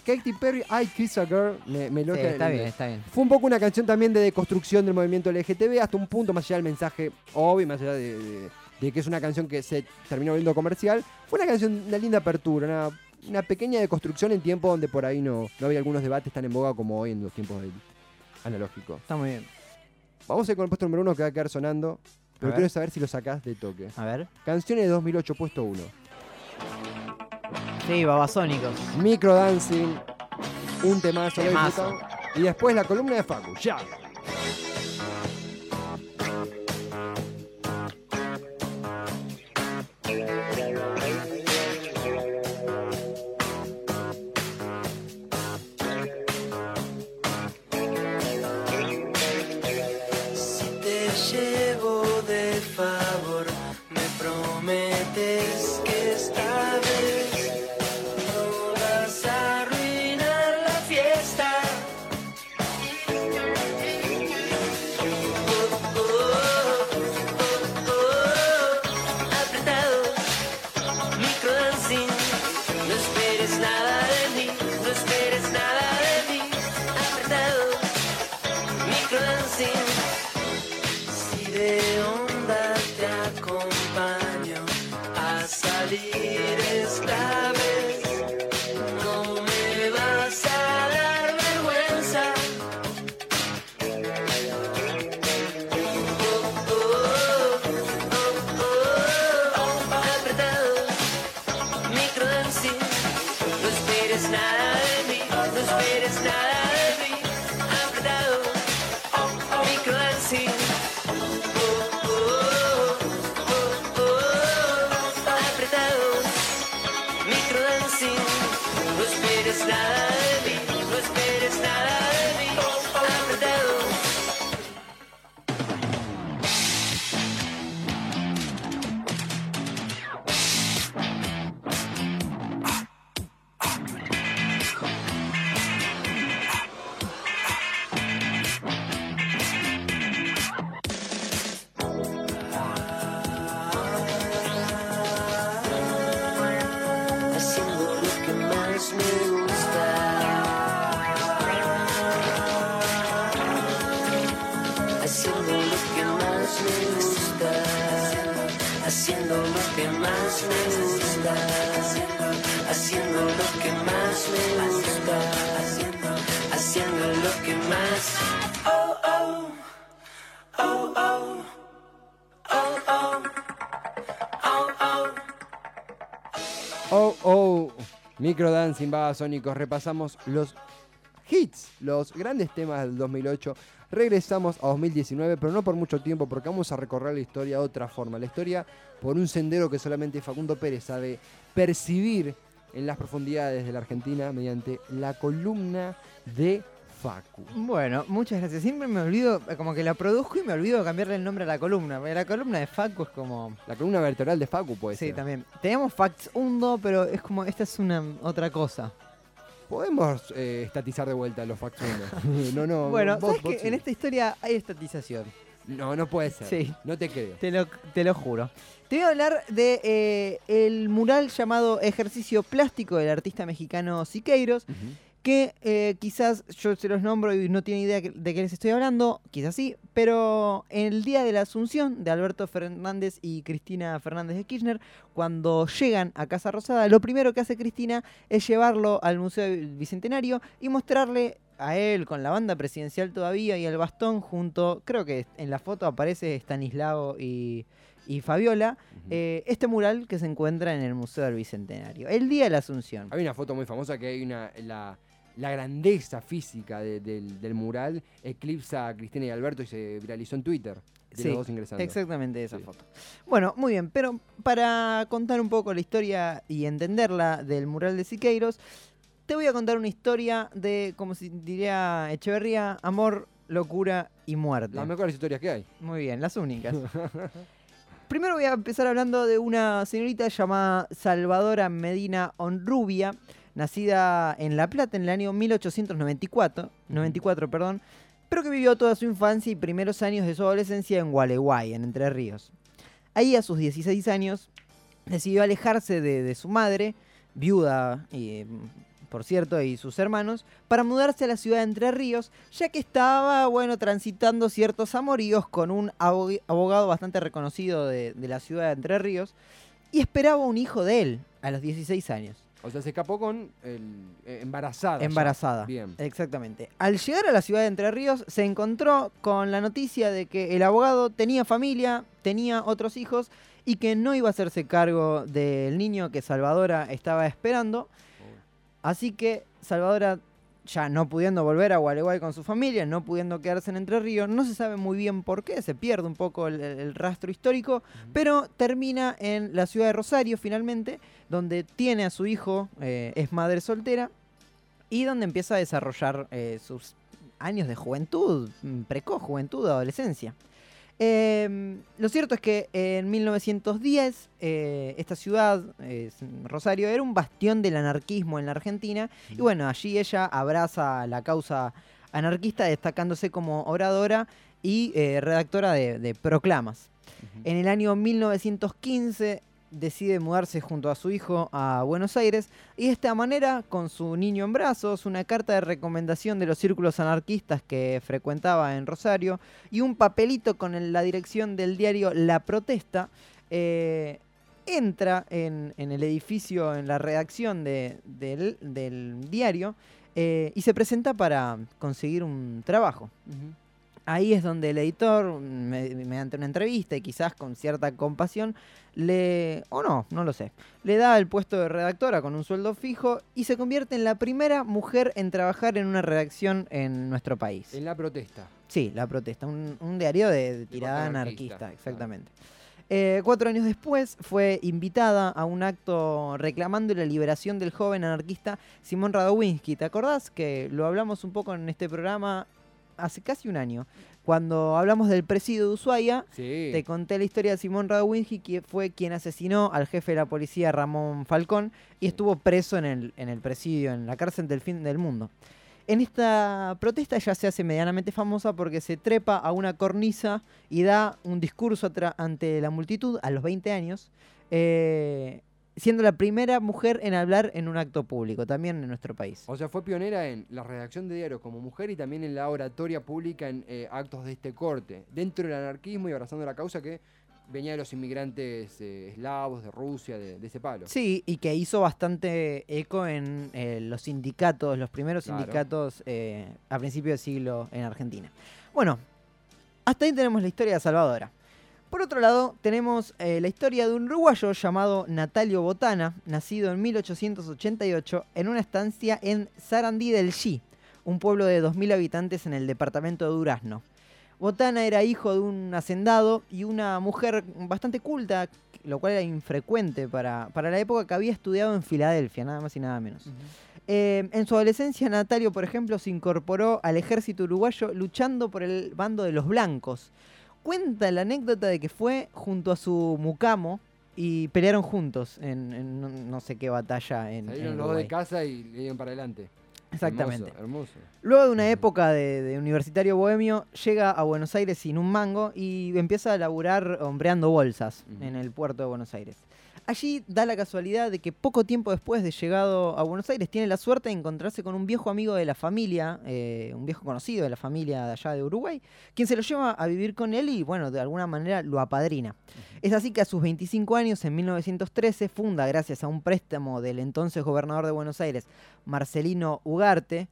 Katy Perry, I Kiss a Girl. Me, me Sí, elogia está bien, está bien. Fue un poco una canción también de deconstrucción del movimiento LGTB, hasta un punto, más allá del mensaje obvio, más allá de, de- de que es una canción que se terminó volviendo comercial. Fue una canción, una linda apertura, una, una pequeña deconstrucción en tiempos donde por ahí no, no había algunos debates tan en boga como hoy en los tiempos del analógico. Está muy bien. Vamos a ir con el puesto número uno que va a quedar sonando, pero quiero saber si lo sacás de toque. A ver. Canciones de 2008, puesto uno. Sí, babasónicos. Micro Dancing, un temazo, Temazo. Y después la columna de Facu, ya. Microdancing, Babasónicos. Repasamos los hits, los grandes temas del 2008. Regresamos a 2019, pero no por mucho tiempo, porque vamos a recorrer la historia de otra forma. La historia por un sendero que solamente Facundo Pérez sabe percibir en las profundidades de la Argentina mediante la columna de Facu. Bueno, muchas gracias. Siempre me olvido, como que la produzco y me olvido cambiarle el nombre a la columna. porque La columna de Facu es como. La columna vertebral de Facu puede Sí, ser. también. Teníamos Facts Undo, pero es como, esta es una otra cosa. Podemos eh, estatizar de vuelta los Facts uno. [LAUGHS] no, no. bueno, vos- ¿sabes vos que sí. en esta historia hay estatización? No, no puede ser. Sí. No te creo. Te lo, te lo juro. Te voy a hablar de eh, el mural llamado Ejercicio Plástico del artista mexicano Siqueiros, que eh, quizás yo se los nombro y no tiene idea de qué les estoy hablando, quizás sí, pero en el día de la Asunción de Alberto Fernández y Cristina Fernández de Kirchner, cuando llegan a Casa Rosada, lo primero que hace Cristina es llevarlo al Museo Bicentenario y mostrarle a él con la banda presidencial todavía y el bastón junto, creo que en la foto aparece Stanislao y, y Fabiola, eh, este mural que se encuentra en el Museo del Bicentenario, el día de la Asunción. Hay una foto muy famosa que hay una. La, la grandeza física de- del, del mural eclipsa a Cristina y Alberto y se viralizó en Twitter. De Sí, los dos ingresando. Exactamente esa foto. Bueno, muy bien, pero para contar un poco la historia y entenderla del mural de Siqueiros, te voy a contar una historia de, como si diría Echeverría, amor, locura y muerte. Las mejores historias que hay. Muy bien, las únicas. [LAUGHS] Primero voy a empezar hablando de una señorita llamada Salvadora Medina Onrubia, nacida en La Plata en el año 1894, 94, perdón, pero que vivió toda su infancia y primeros años de su adolescencia en Gualeguay, en Entre Ríos. Ahí a sus 16 años decidió alejarse de, de su madre, viuda, y, por cierto, y sus hermanos, para mudarse a la ciudad de Entre Ríos, ya que estaba, bueno, transitando ciertos amoríos con un abo- abogado bastante reconocido de, de la ciudad de Entre Ríos, y esperaba un hijo de él a los 16 años. O sea, se escapó con el, eh, embarazada. ya. Embarazada. Bien. Exactamente. Al llegar a la ciudad de Entre Ríos, se encontró con la noticia de que el abogado tenía familia, tenía otros hijos y que no iba a hacerse cargo del niño que Salvadora estaba esperando. Así que Salvadora, ya no pudiendo volver a Gualeguay con su familia, no pudiendo quedarse en Entre Ríos, no se sabe muy bien por qué, se pierde un poco el, rastro histórico, pero termina en la ciudad de Rosario finalmente, donde tiene a su hijo, eh, es madre soltera, y donde empieza a desarrollar eh, sus años de juventud, mm, precoz juventud, adolescencia. Em, lo cierto es que en 1910 eh, esta ciudad, eh, Rosario, era un bastión del anarquismo en la Argentina. Y bueno, allí ella abraza la causa anarquista destacándose como oradora y eh, redactora de, de proclamas. En el año 1915 decide mudarse junto a su hijo a Buenos Aires y de esta manera, con su niño en brazos, una carta de recomendación de los círculos anarquistas que frecuentaba en Rosario y un papelito con la dirección del diario La Protesta, eh, entra en, el edificio, en la redacción de- del, del diario eh, y se presenta para conseguir un trabajo. Ahí es donde el editor, me- mediante una entrevista y quizás con cierta compasión, le, o no, no lo sé, le da el puesto de redactora con un sueldo fijo y se convierte en la primera mujer en trabajar en una redacción en nuestro país. En la protesta. Sí, La Protesta, un, un diario de, de tirada anarquista, anarquista, exactamente. Eh, cuatro años después fue invitada a un acto reclamando la liberación del joven anarquista Simón Radowinsky. ¿Te acordás que lo hablamos un poco en este programa hace casi un año? Cuando hablamos del presidio de Ushuaia, Sí. te conté la historia de Simón Radowinsky, que fue quien asesinó al jefe de la policía Ramón Falcón y estuvo preso en el, en el presidio, en la cárcel del fin del mundo. En esta protesta ella se hace medianamente famosa porque se trepa a una cornisa y da un discurso ante la multitud a los 20 años, eh, siendo la primera mujer en hablar en un acto público, también en nuestro país. O sea, fue pionera en la redacción de diarios como mujer y también en la oratoria pública en eh, actos de este corte, dentro del anarquismo y abrazando la causa que venía de los inmigrantes eh, eslavos, de Rusia, de, de ese palo. Sí, y que hizo bastante eco en eh, los sindicatos, los primeros Claro. sindicatos a principios del siglo en Argentina. Bueno, hasta ahí tenemos la historia de Salvadora. Por otro lado, tenemos eh, la historia de un uruguayo llamado Natalio Botana, nacido en 1888 en una estancia en Sarandí del Xi, un pueblo de 2.000 habitantes en el departamento de Durazno. Botana era hijo de un hacendado y una mujer bastante culta, lo cual era infrecuente para, para la época que había estudiado en Filadelfia, nada más y nada menos. Eh, en su adolescencia, Natalio, por ejemplo, se incorporó al ejército uruguayo luchando por el bando de los blancos. Cuenta la anécdota de que fue junto a su mucamo y pelearon juntos en, en no, no sé qué batalla en, Salieron los dos de casa y le dieron para adelante. Exactamente. Hermoso, hermoso. Luego de una época de, de universitario bohemio, llega a Buenos Aires sin un mango y empieza a laburar hombreando bolsas en el puerto de Buenos Aires. Allí da la casualidad de que poco tiempo después de llegado a Buenos Aires tiene la suerte de encontrarse con un viejo amigo de la familia, eh, un viejo conocido de la familia de allá de Uruguay, quien se lo lleva a vivir con él y, bueno, de alguna manera lo apadrina. Es así que a sus 25 años, en 1913, funda, gracias a un préstamo del entonces gobernador de Buenos Aires, Marcelino Ugarte,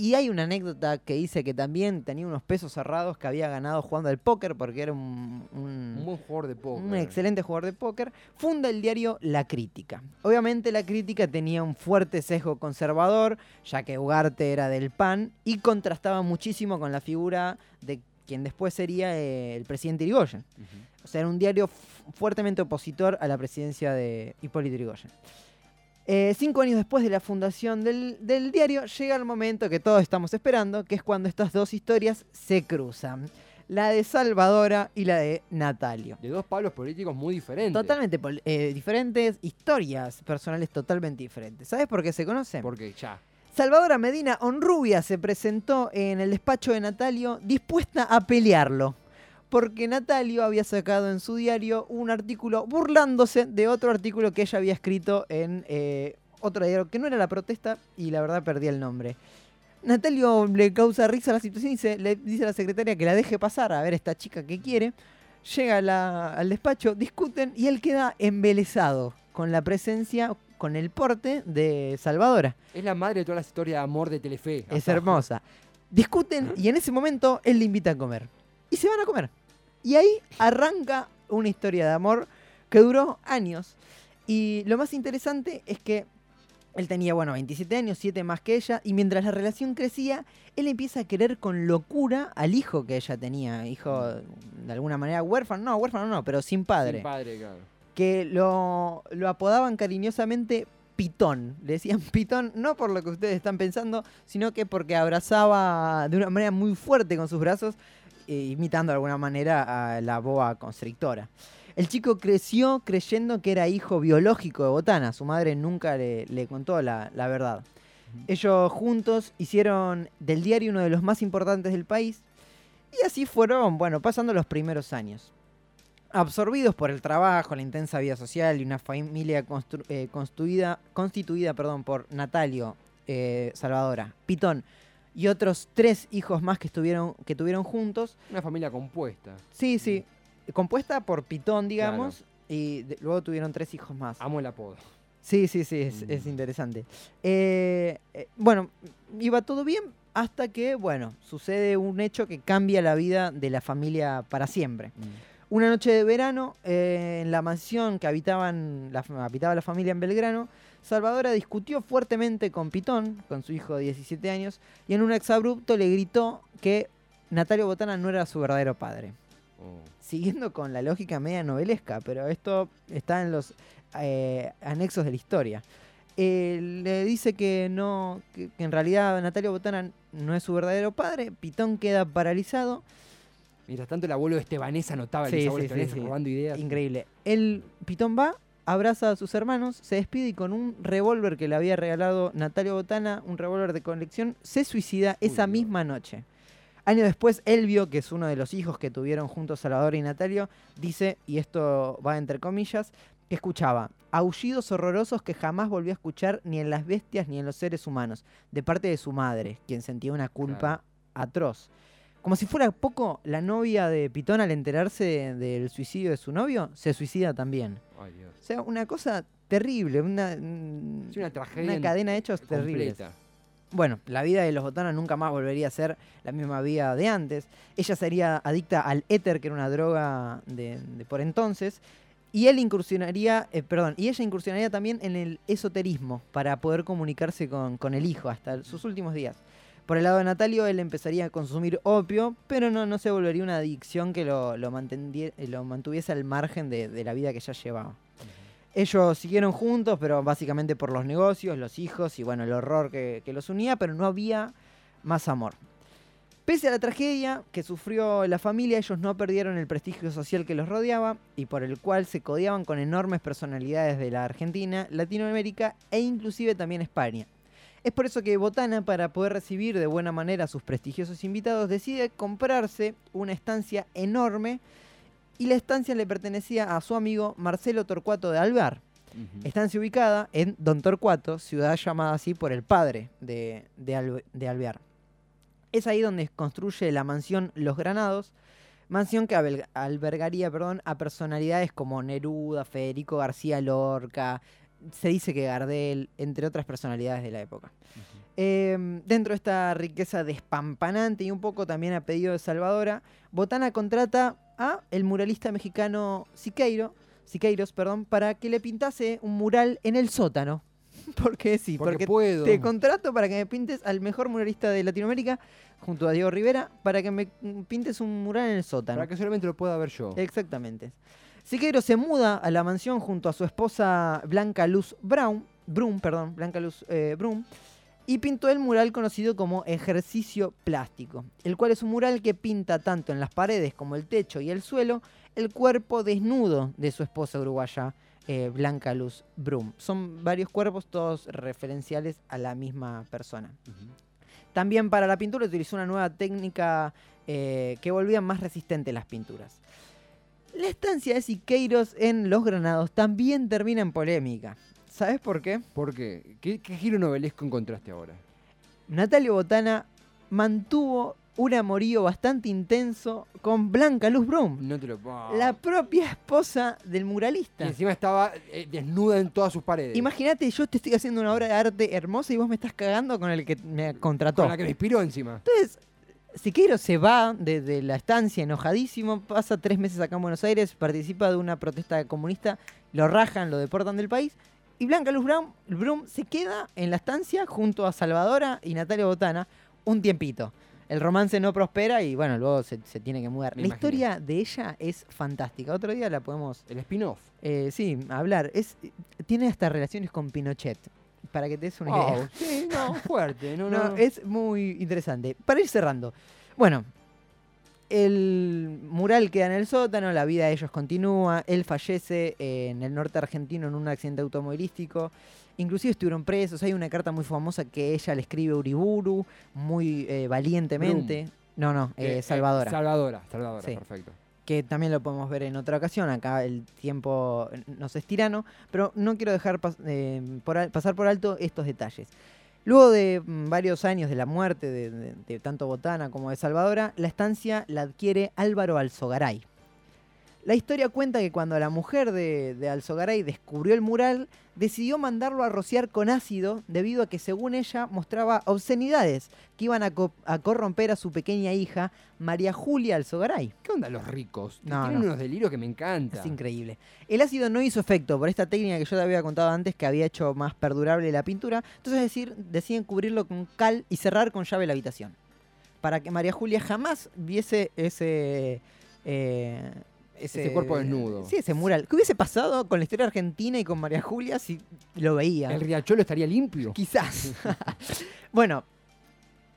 y hay una anécdota que dice que también tenía unos pesos cerrados que había ganado jugando al póker porque era un, un- Un buen jugador de póker. un excelente jugador de póker. Funda el diario La Crítica. Obviamente la crítica tenía un fuerte sesgo conservador, ya que Ugarte era del PAN y contrastaba muchísimo con la figura de quien después sería eh, el presidente Irigoyen. O sea, era un diario fu- fuertemente opositor a la presidencia de Hipólito Yrigoyen. Eh, cinco años después de la fundación del, del diario, llega el momento que todos estamos esperando, que es cuando estas dos historias se cruzan. La de Salvadora y la de Natalio. De dos palos políticos muy diferentes. Totalmente eh, diferentes historias personales totalmente diferentes. ¿Sabes por qué se conocen? Porque ya. Salvadora Medina Honrubia se presentó en el despacho de Natalio dispuesta a pelearlo. Porque Natalio había sacado en su diario un artículo burlándose de otro artículo que ella había escrito en eh, otro diario que no era la protesta y la verdad perdí el nombre. Natalio le causa risa la situación y se, le dice a la secretaria que la deje pasar a ver esta chica que quiere. Llega a la- al despacho, discuten y él queda embelesado con la presencia, con el porte de Salvadora. Es la madre de toda la historia de amor de Telefe. Es hermosa. Discuten y en ese momento él le invita a comer. Y se van a comer. Y ahí arranca una historia de amor que duró años. Y lo más interesante es que él tenía, bueno, 27 años, 7 más que ella, y mientras la relación crecía, él empieza a querer con locura al hijo que ella tenía, hijo de alguna manera huérfano, no, huérfano no, pero sin padre Sin padre, claro. que lo, lo apodaban cariñosamente Pitón. Le decían Pitón no por lo que ustedes están pensando, sino que porque abrazaba de una manera muy fuerte con sus brazos, imitando de alguna manera a la boa constrictora. El chico creció creyendo que era hijo biológico de Botana. Su madre nunca le, le contó la, la verdad. Ellos juntos hicieron del diario uno de los más importantes del país. Y así fueron, bueno, pasando los primeros años absorbidos por el trabajo, la intensa vida social y una familia constru- eh, constituida perdón, por Natalio, eh, Salvadora, Pitón y otros tres hijos más que, estuvieron, que tuvieron juntos. Una familia compuesta. Sí, sí, compuesta por Pitón, digamos, Claro. y de- luego tuvieron tres hijos más. Amo el apodo. Sí, sí, sí, es, es interesante. Eh, eh, bueno, iba todo bien hasta que, bueno, sucede un hecho que cambia la vida de la familia para siempre. Una noche de verano, eh, en la mansión que habitaban la, habitaba la familia en Belgrano, Salvadora discutió fuertemente con Pitón, con su hijo de 17 años, y en un exabrupto le gritó que Natalio Botana no era su verdadero padre. Siguiendo con la lógica media novelesca, pero esto está en los eh, anexos de la historia. Eh, le dice que no, que, que en realidad Natalio Botana no es su verdadero padre. Pitón queda paralizado. Mientras tanto, el abuelo de Estebanés anotaba el sí, sí. robando ideas. Increíble. El Pitón va, abraza a sus hermanos, se despide y con un revólver que le había regalado Natalio Botana, un revólver de colección, se suicida esa misma noche. Años después, Elvio, que es uno de los hijos que tuvieron juntos Salvador y Natalio, dice, y esto va entre comillas, que escuchaba aullidos horrorosos que jamás volvió a escuchar ni en las bestias ni en los seres humanos, de parte de su madre, quien sentía una culpa atroz. Como si fuera poco, la novia de Pitón al enterarse de- del suicidio de su novio, se suicida también. Ay, Dios. O sea, una cosa terrible, una, una tragedia una cadena de hechos terribles. Bueno, la vida de los botanas nunca más volvería a ser la misma vida de antes. Ella sería adicta al éter, que era una droga de, de por entonces. Y él incursionaría, eh, perdón, y ella incursionaría también en el esoterismo para poder comunicarse con, con el hijo hasta sus últimos días. Por el lado de Natalio, él empezaría a consumir opio, pero no, no se volvería una adicción que lo, lo, eh, lo mantuviese al margen de, la vida que ya llevaba. Ellos siguieron juntos, pero básicamente por los negocios, los hijos y bueno, el horror que, que los unía, pero no había más amor. Pese a la tragedia que sufrió la familia, ellos no perdieron el prestigio social que los rodeaba y por el cual se codeaban con enormes personalidades de la Argentina, Latinoamérica e inclusive también España. Es por eso que Botana, para poder recibir de buena manera a sus prestigiosos invitados, decide comprarse una estancia enorme y la estancia le pertenecía a su amigo Marcelo Torcuato de Alvear. Estancia ubicada en Don Torcuato, ciudad llamada así por el padre de, de, de Alvear. Es ahí donde construye la mansión Los Granados, mansión que albergaría perdón, a personalidades como Neruda, Federico García Lorca, se dice que Gardel, entre otras personalidades de la época. Eh, dentro de esta riqueza despampanante y un poco también a pedido de Salvadora, Botana contrata a el muralista mexicano Siqueiro, Siqueiros, perdón, para que le pintase un mural en el sótano. [LAUGHS] Porque sí, Porque porque, puedo. te contrato para que me pintes al mejor muralista de Latinoamérica, junto a Diego Rivera, para que me pintes un mural en el sótano. Para que solamente lo pueda ver yo. Exactamente. Siqueiro se muda a la mansión junto a su esposa Blanca Luz Brown, Brum, perdón, Blanca Luz eh, Brum, y pintó el mural conocido como Ejercicio Plástico, el cual es un mural que pinta tanto en las paredes como el techo y el suelo el cuerpo desnudo de su esposa uruguaya eh, Blanca Luz Brum. Son varios cuerpos, todos referenciales a la misma persona. También para la pintura utilizó una nueva técnica eh, que volvía más resistente las pinturas. La estancia de Siqueiros en Los Granados también termina en polémica. ¿Sabes por qué? ¿Por qué? ¿Qué, qué giro novelesco encontraste ahora? Natalia Botana mantuvo un amorío bastante intenso con Blanca Luz Brum, No te lo puedo. la propia esposa del Y muralista. encima estaba eh, desnuda en todas sus paredes. Imagínate, yo te estoy haciendo una obra de arte hermosa y vos me estás cagando con el que me contrató. Con la que me inspiró encima. Entonces, Siqueiro se va de, de la estancia enojadísimo, pasa tres meses acá en Buenos Aires, participa de una protesta comunista, lo rajan, lo deportan del país. Y Blanca Luz Brown- Brum se queda en la estancia junto a Salvadora y Natalia Botana un tiempito. El romance no prospera y bueno, luego se, se tiene que mudar. Me la imagino. historia de ella es fantástica. Otro día la podemos, El spin-off. eh, sí, hablar. Es, tiene hasta relaciones con Pinochet, para que te des una Wow, idea. Sí, no, [LAUGHS] fuerte. No, no, No, es muy interesante. Para ir cerrando. Bueno, el mural queda en el sótano, la vida de ellos continúa, él fallece en el norte argentino en un accidente automovilístico. Inclusive estuvieron presos, hay una carta muy famosa que ella le escribe a Uriburu, muy eh, valientemente. No, no, eh, Eh, eh, Salvadora. Salvadora, Salvadora, Sí. perfecto. Que también lo podemos ver en otra ocasión. Acá el tiempo nos es tirano, pero no quiero dejar eh, por pasar por alto estos detalles. Luego de mm, varios años de la muerte de, de- de tanto Botana como de Salvadora, la estancia la adquiere Álvaro Alzogaray. La historia cuenta que cuando la mujer de, de Alzogaray descubrió el mural, decidió mandarlo a rociar con ácido debido a que según ella mostraba obscenidades que iban a, co- a corromper a su pequeña hija, María Julia Alzogaray. ¿Qué onda los ricos? No, Tienen no. unos delirios que me encantan. Es increíble. El ácido no hizo efecto por esta técnica que yo te había contado antes que había hecho más perdurable la pintura. Entonces es decir, deciden cubrirlo con cal y cerrar con llave la habitación. Para que María Julia jamás viese ese... eh, Ese cuerpo desnudo. Sí, ese mural. ¿Qué hubiese pasado con la historia argentina y con María Julia si lo veía? ¿El riachuelo estaría limpio? Quizás. [LAUGHS] bueno,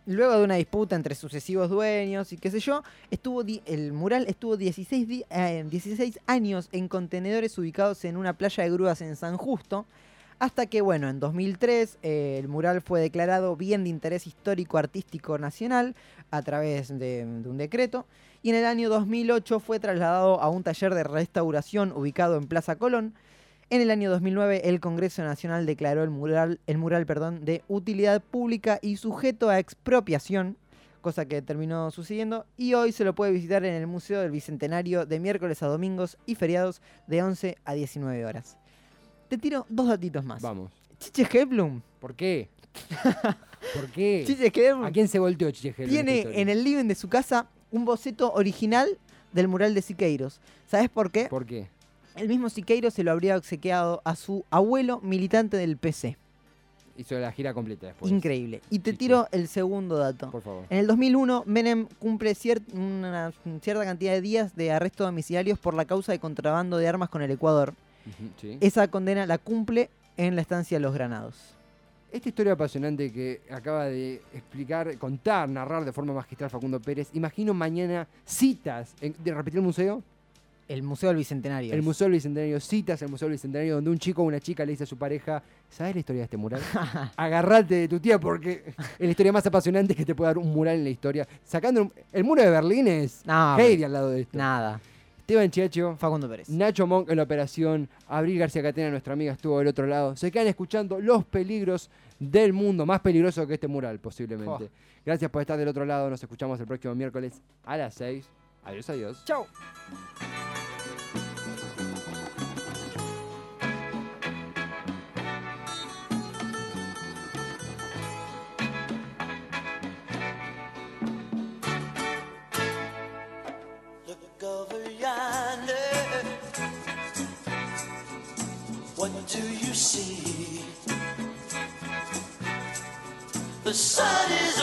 luego de una disputa entre sucesivos dueños y qué sé yo, estuvo el mural estuvo 16, di- eh, 16 años en contenedores ubicados en una playa de grúas en San Justo, hasta que, bueno, en 2003 eh, el mural fue declarado bien de interés histórico artístico nacional a través de, de un decreto, y en el año 2008 fue trasladado a un taller de restauración ubicado en Plaza Colón, en el año 2009, el Congreso Nacional declaró el mural, el mural perdón, de utilidad pública y sujeto a expropiación, cosa que terminó sucediendo, y hoy se lo puede visitar en el Museo del Bicentenario de miércoles a domingos y feriados de 11 a 19 horas. Te tiro dos datitos más. Vamos. Chiche Heblum. ¿Por qué? [LAUGHS] ¿Por qué? Chiche Heblum ¿A quién se volteó Chiche Heblum tiene en el living de su casa un boceto original del mural de Siqueiros. ¿Sabes por qué? ¿Por qué? El mismo Siqueiros se lo habría obsequiado a su abuelo militante del PC. Hizo la gira completa después. Increíble. Y te tiro el segundo dato. Por favor. En el 2001, Menem cumple cier- una cierta cantidad de días de arresto domiciliarios por la causa de contrabando de armas con el Ecuador. Sí. Esa condena la cumple en la estancia Los Granados. Esta historia apasionante que acaba de explicar, contar, narrar de forma magistral Facundo Pérez, imagino mañana citas, en- ¿de repetir el museo? El Museo del Bicentenario. El. Museo del Bicentenario, citas el Museo del Bicentenario, donde un chico o una chica le dice a su pareja, ¿sabes la historia de este mural? [LAUGHS] Agarrate de tu tía porque es la historia más apasionante que te puede dar un mural en la historia. Sacando un- el muro de Berlín es No, Heidi al lado de esto. Nada. Esteban Chiacho, Facundo Pérez. Nacho Monk en la operación, Abril García Catena, nuestra amiga, estuvo del otro lado. Se quedan escuchando los peligros del mundo, más peligroso que este mural posiblemente. Gracias por estar del otro lado, nos escuchamos el próximo miércoles a las 6. Adiós, adiós. Chau. See? The sun is